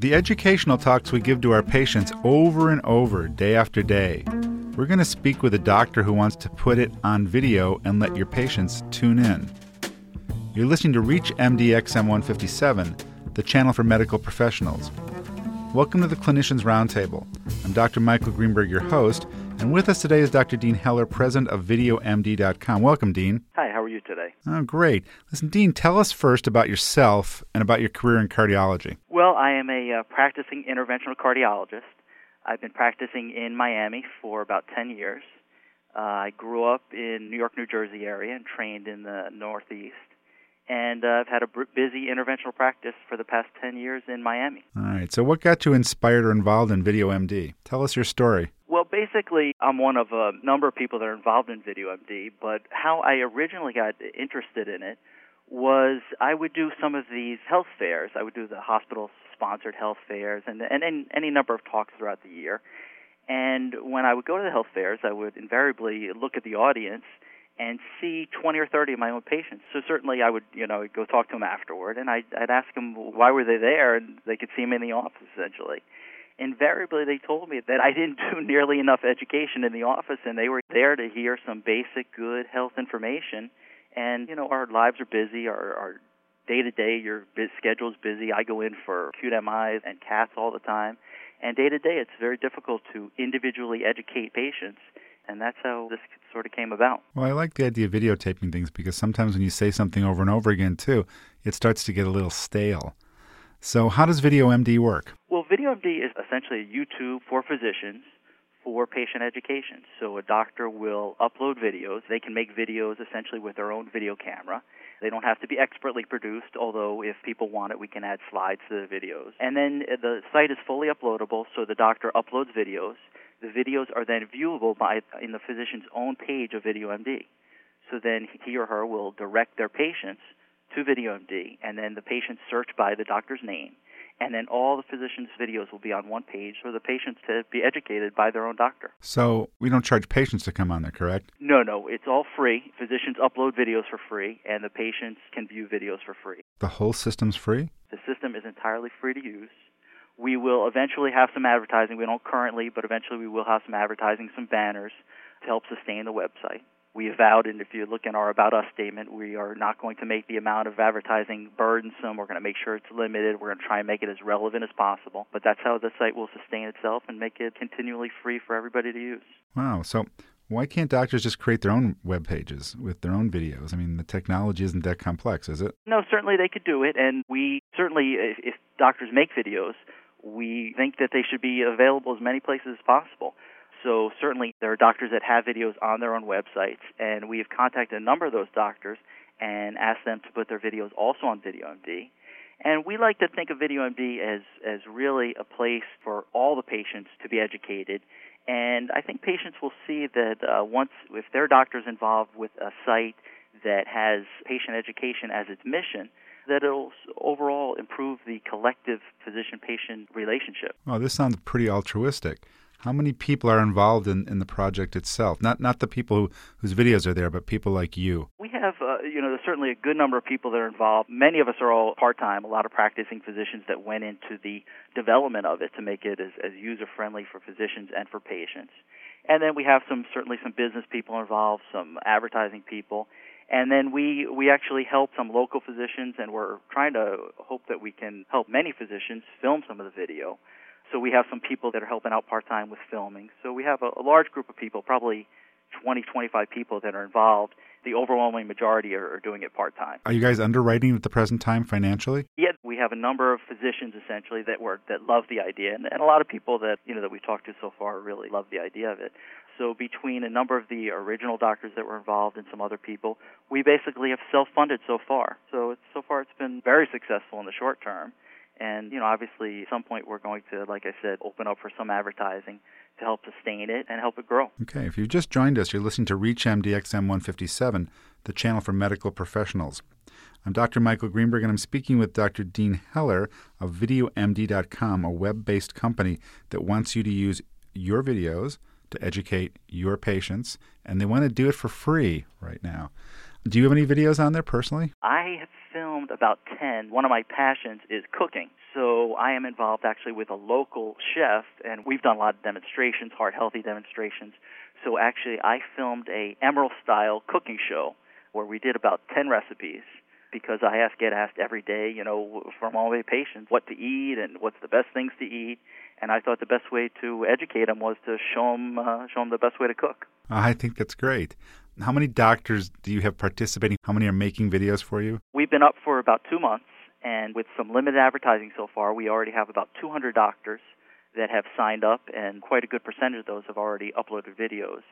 The educational talks we give to our patients over and over, day after day. We're going to speak with a doctor who wants to put it on video and let your patients tune in. You're listening to ReachMD XM 157, the channel for medical professionals. Welcome to the Clinicians Roundtable. I'm Dr. Michael Greenberg, your host, and with us today is Dr. Dean Heller, president of VideoMD.com. Welcome, Dean. Hi, how are you today? Oh, great. Listen, Dean, tell us first about yourself and about your career in cardiology. Well, I am a uh, practicing interventional cardiologist. I've been practicing in Miami for about 10 years. Uh, I grew up in New York, New Jersey area and trained in the Northeast. And uh, I've had a busy interventional practice for the past 10 years in Miami. All right. So, what got you inspired or involved in VideoMD? Tell us your story. Basically, I'm one of a number of people that are involved in VideoMD, but how I originally got interested in it was I would do some of these health fairs. I would do the hospital sponsored health fairs and, and, and any number of talks throughout the year. And when I would go to the health fairs, I would invariably look at the audience and see 20 or 30 of my own patients. So certainly I would, you know, go talk to them afterward and I'd, I'd ask them why were they there and they could see me in the office essentially invariably they told me that I didn't do nearly enough education in the office and they were there to hear some basic good health information. And, you know, our lives are busy, our, our day to day, your schedule is busy. I go in for acute MIs and caths all the time. And day to day, it's very difficult to individually educate patients. And that's how this sort of came about. Well, I like the idea of videotaping things because sometimes when you say something over and over again, too, it starts to get a little stale. So, how does VideoMD work? Well, VideoMD is essentially a YouTube for physicians for patient education. So, a doctor will upload videos. They can make videos essentially with their own video camera. They don't have to be expertly produced, although if people want it, we can add slides to the videos. And then the site is fully uploadable, so the doctor uploads videos. The videos are then viewable by in the physician's own page of VideoMD. So then he or her will direct their patients to VideoMD, and then the patients search by the doctor's name, and then all the physician's videos will be on one page for the patients to be educated by their own doctor. So we don't charge patients to come on there, correct? No, no, it's all free. Physicians upload videos for free, and the patients can view videos for free. The whole system's free? The system is entirely free to use. We will eventually have some advertising. We don't currently, but eventually we will have some advertising, some banners to help sustain the website we vowed, and if you look in our About Us statement, we are not going to make the amount of advertising burdensome. We're going to make sure it's limited. We're going to try and make it as relevant as possible. But that's how the site will sustain itself and make it continually free for everybody to use. Wow. So why can't doctors just create their own web pages with their own videos? I mean, the technology isn't that complex, is it? No, certainly they could do it. And we certainly, if, if doctors make videos, we think that they should be available as many places as possible. So certainly there are doctors that have videos on their own websites, and we have contacted a number of those doctors and asked them to put their videos also on VideoMD. And we like to think of VideoMD as as really a place for all the patients to be educated. And I think patients will see that uh, once, if their doctor's involved with a site that has patient education as its mission, that it'll overall improve the collective physician-patient relationship. Well, this sounds pretty altruistic. How many people are involved in, in the project itself? Not not the people who, whose videos are there, but people like you. We have, uh, you know, there's certainly a good number of people that are involved. Many of us are all part time. A lot of practicing physicians that went into the development of it to make it as, as user friendly for physicians and for patients. And then we have some certainly some business people involved, some advertising people, and then we we actually help some local physicians, and we're trying to hope that we can help many physicians film some of the video. So we have some people that are helping out part time with filming. So we have a, a large group of people, probably 20, 25 people that are involved. The overwhelming majority are, are doing it part time. Are you guys underwriting at the present time financially? Yeah, we have a number of physicians essentially that were that love the idea, and, and a lot of people that you know that we've talked to so far really love the idea of it. So between a number of the original doctors that were involved and some other people, we basically have self-funded so far. So it's, so far it's been very successful in the short term. And, you know, obviously at some point we're going to, like I said, open up for some advertising to help sustain it and help it grow. Okay. If you've just joined us, you're listening to ReachMD XM 157, the channel for medical professionals. I'm Dr. Michael Greenberg, and I'm speaking with Dr. Dean Heller of VideoMD.com, a web based company that wants you to use your videos to educate your patients, and they want to do it for free right now. Do you have any videos on there personally? I have filmed about 10. One of my passions is cooking. So I am involved actually with a local chef, and we've done a lot of demonstrations, heart healthy demonstrations. So actually, I filmed a Emeril style cooking show where we did about 10 recipes because I ask get asked every day, you know, from all my patients what to eat and what's the best things to eat. And I thought the best way to educate them was to show them uh, show them the best way to cook. I think that's great. How many doctors do you have participating? How many are making videos for you? We've been up for about two months, and with some limited advertising so far, we already have about 200 doctors that have signed up, and quite a good percentage of those have already uploaded videos.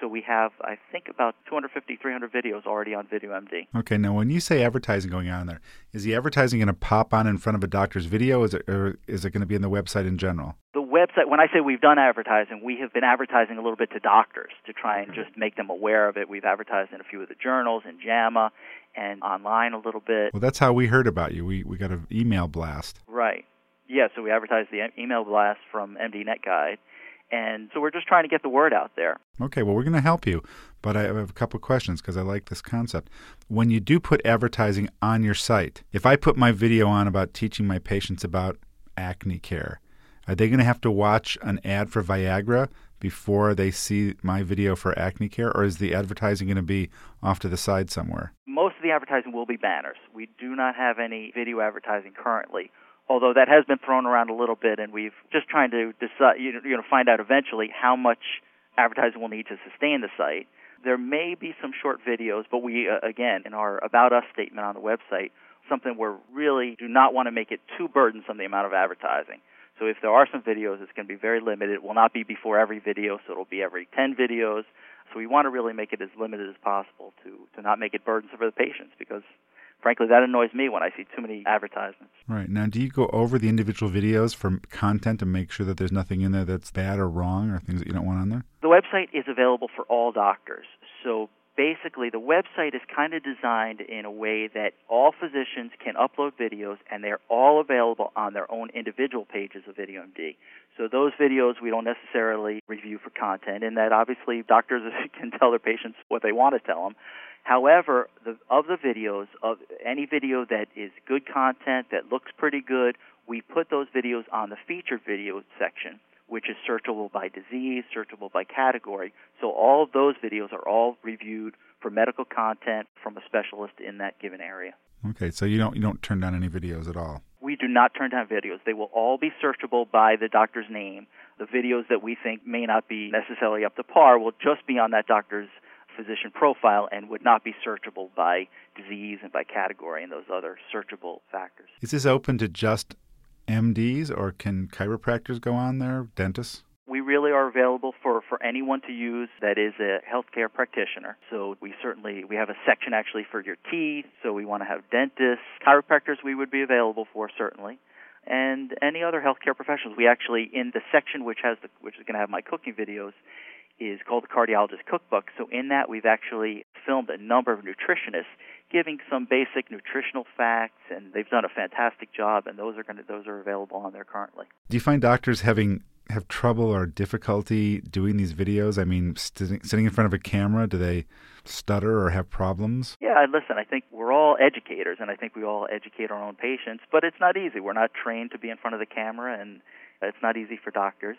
So we have, I think, about 250, 300 videos already on VideoMD. Okay, now when you say advertising going on there, is the advertising going to pop on in front of a doctor's video, is it, or is it going to be in the website in general? The website, when I say we've done advertising, we have been advertising a little bit to doctors to try and mm-hmm. just make them aware of it. We've advertised in a few of the journals, in JAMA, and online a little bit. Well, that's how we heard about you. We, we got an email blast. Right. Yeah, so we advertised the email blast from MD Net Guide and so we're just trying to get the word out there. Okay, well, we're going to help you, but I have a couple of questions because I like this concept. When you do put advertising on your site, if I put my video on about teaching my patients about acne care, are they going to have to watch an ad for Viagra before they see my video for acne care, or is the advertising going to be off to the side somewhere? Most of the advertising will be banners. We do not have any video advertising currently although that has been thrown around a little bit, and we've just trying to decide, you know, find out eventually how much advertising we'll need to sustain the site. There may be some short videos, but we, uh, again, in our About Us statement on the website, something we really do not want to make it too burdensome the amount of advertising. So if there are some videos, it's going to be very limited. It will not be before every video, so it'll be every 10 videos. So we want to really make it as limited as possible to, to not make it burdensome for the patients because frankly, that annoys me when I see too many advertisements. Right. Now, do you go over the individual videos for content and make sure that there's nothing in there that's bad or wrong or things that you don't want on there? The website is available for all doctors. So basically, the website is kind of designed in a way that all physicians can upload videos and they're all available on their own individual pages of VideoMD. So those videos we don't necessarily review for content, and that obviously doctors can tell their patients what they want to tell them. However, the, of the videos, of any video that is good content that looks pretty good, we put those videos on the featured video section, which is searchable by disease, searchable by category. So all of those videos are all reviewed for medical content from a specialist in that given area. Okay, so you don't you don't turn down any videos at all. We do not turn down videos. They will all be searchable by the doctor's name. The videos that we think may not be necessarily up to par will just be on that doctor's physician profile and would not be searchable by disease and by category and those other searchable factors. Is this open to just MDs or can chiropractors go on there, dentists? We really are available for, for anyone to use that is a healthcare practitioner. So we certainly we have a section actually for your teeth. So we want to have dentists, chiropractors. We would be available for certainly, and any other healthcare professionals. We actually in the section which has the which is going to have my cooking videos is called the Cardiologist Cookbook. So in that, we've actually filmed a number of nutritionists giving some basic nutritional facts, and they've done a fantastic job. And those are going to those are available on there currently. Do you find doctors having have trouble or difficulty doing these videos? I mean, st- sitting in front of a camera, do they stutter or have problems? Yeah, listen, I think we're all educators, and I think we all educate our own patients, but it's not easy. We're not trained to be in front of the camera, and it's not easy for doctors.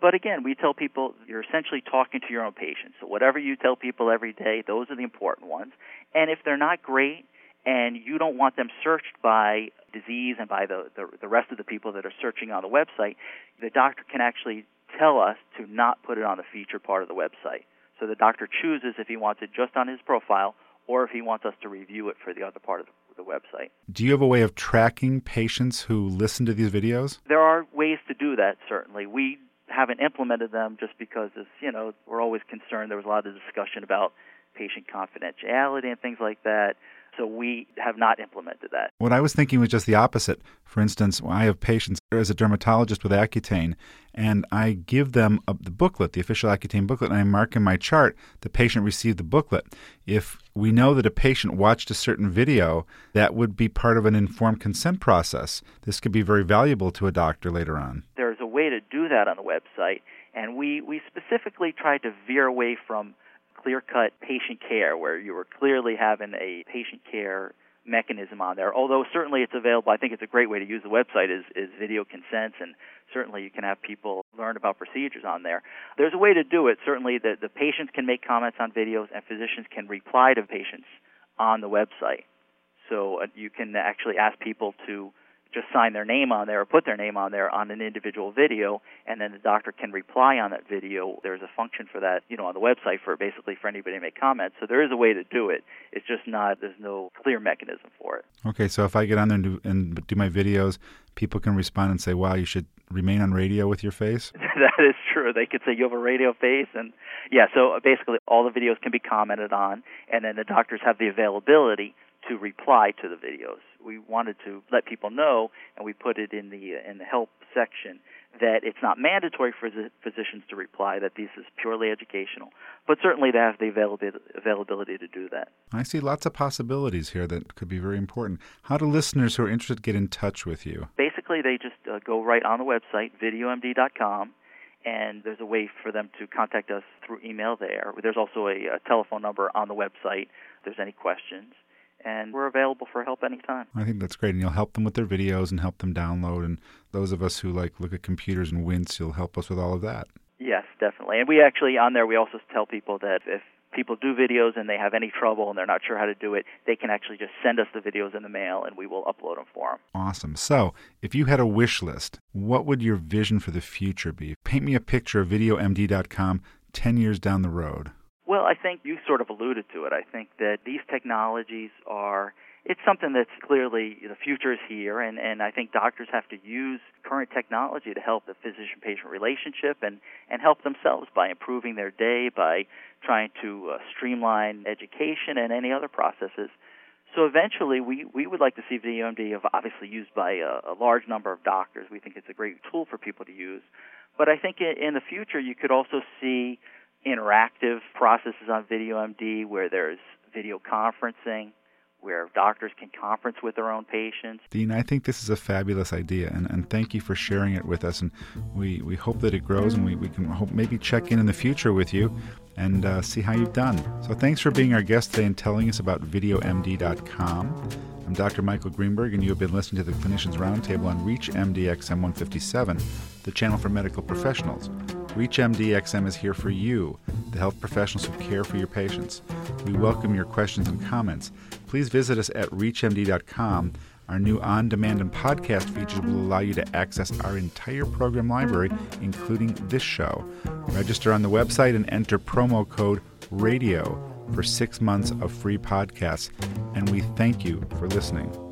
But again, we tell people you're essentially talking to your own patients. So whatever you tell people every day, those are the important ones. And if they're not great, and you don't want them searched by disease and by the, the, the rest of the people that are searching on the website, the doctor can actually tell us to not put it on the feature part of the website. So the doctor chooses if he wants it just on his profile or if he wants us to review it for the other part of the, the website. Do you have a way of tracking patients who listen to these videos? There are ways to do that, certainly. We haven't implemented them just because, it's, you know, we're always concerned. There was a lot of discussion about patient confidentiality and things like that. So we have not implemented that. What I was thinking was just the opposite. For instance, I have patients as a dermatologist with Accutane, and I give them a, the booklet, the official Accutane booklet, and I mark in my chart the patient received the booklet. If we know that a patient watched a certain video, that would be part of an informed consent process. This could be very valuable to a doctor later on. There's a way to do that on the website, and we, we specifically tried to veer away from clear cut patient care where you were clearly having a patient care mechanism on there. Although certainly it's available. I think it's a great way to use the website is, is video consents and certainly you can have people learn about procedures on there. There's a way to do it. Certainly the, the patients can make comments on videos and physicians can reply to patients on the website. So uh, you can actually ask people to just sign their name on there or put their name on there on an individual video and then the doctor can reply on that video. There's a function for that you know on the website for basically for anybody to make comments. So there is a way to do it. It's just not there's no clear mechanism for it. Okay so if i get on there and do, and do my videos people can respond and say wow you should remain on radio with your face? That is true. They could say you have a radio face and yeah so uh, basically all the videos can be commented on and then the doctors have the availability to reply to the videos. We wanted to let people know, and we put it in the in the help section that it's not mandatory for physicians to reply. That this is purely educational, but certainly they have the availability availability to do that. I see lots of possibilities here that could be very important. How do listeners who are interested get in touch with you? Basically, they just uh, go right on the website videomd.com and there's a way for them to contact us through email there. There's also a, a telephone number on the website if there's any questions and we're available for help anytime. I think that's great, and you'll help them with their videos and help them download. And those of us who like look at computers and wince, you'll help us with all of that. Yes, definitely. And we actually on there we also tell people that if people do videos and they have any trouble and they're not sure how to do it, they can actually just send us the videos in the mail and we will upload them for them. Awesome. So, if you had a wish list, what would your vision for the future be? Paint me a picture of videomd.com 10 years down the road. Well, I think you sort of alluded to it. I think that these technologies are it's something that's clearly the future is here and, and I think doctors have to use current technology to help the physician patient relationship and, and help themselves by improving their day, by trying to uh, streamline education and any other processes. So eventually, we, we would like to see VideoMD obviously used by a, a large number of doctors. We think it's a great tool for people to use. But I think in, in the future, you could also see interactive processes on VideoMD where there's video conferencing, where doctors can conference with their own patients. Dean, I think this is a fabulous idea, and, and thank you for sharing it with us. And we, we hope that it grows, and we, we can hope maybe check in in the future with you and uh, see how you've done. So thanks for being our guest today and telling us about VideoMD.com. I'm Dr. Michael Greenberg, and you have been listening to the Clinicians Roundtable on ReachMD XM 157, the channel for medical professionals. ReachMD XM is here for you, the health professionals who care for your patients. We welcome your questions and comments. Please visit us at reachmd.com. Our new on demand and podcast features will allow you to access our entire program library, including this show. Register on the website and enter promo code RADIO for six months of free podcasts. And we thank you for listening.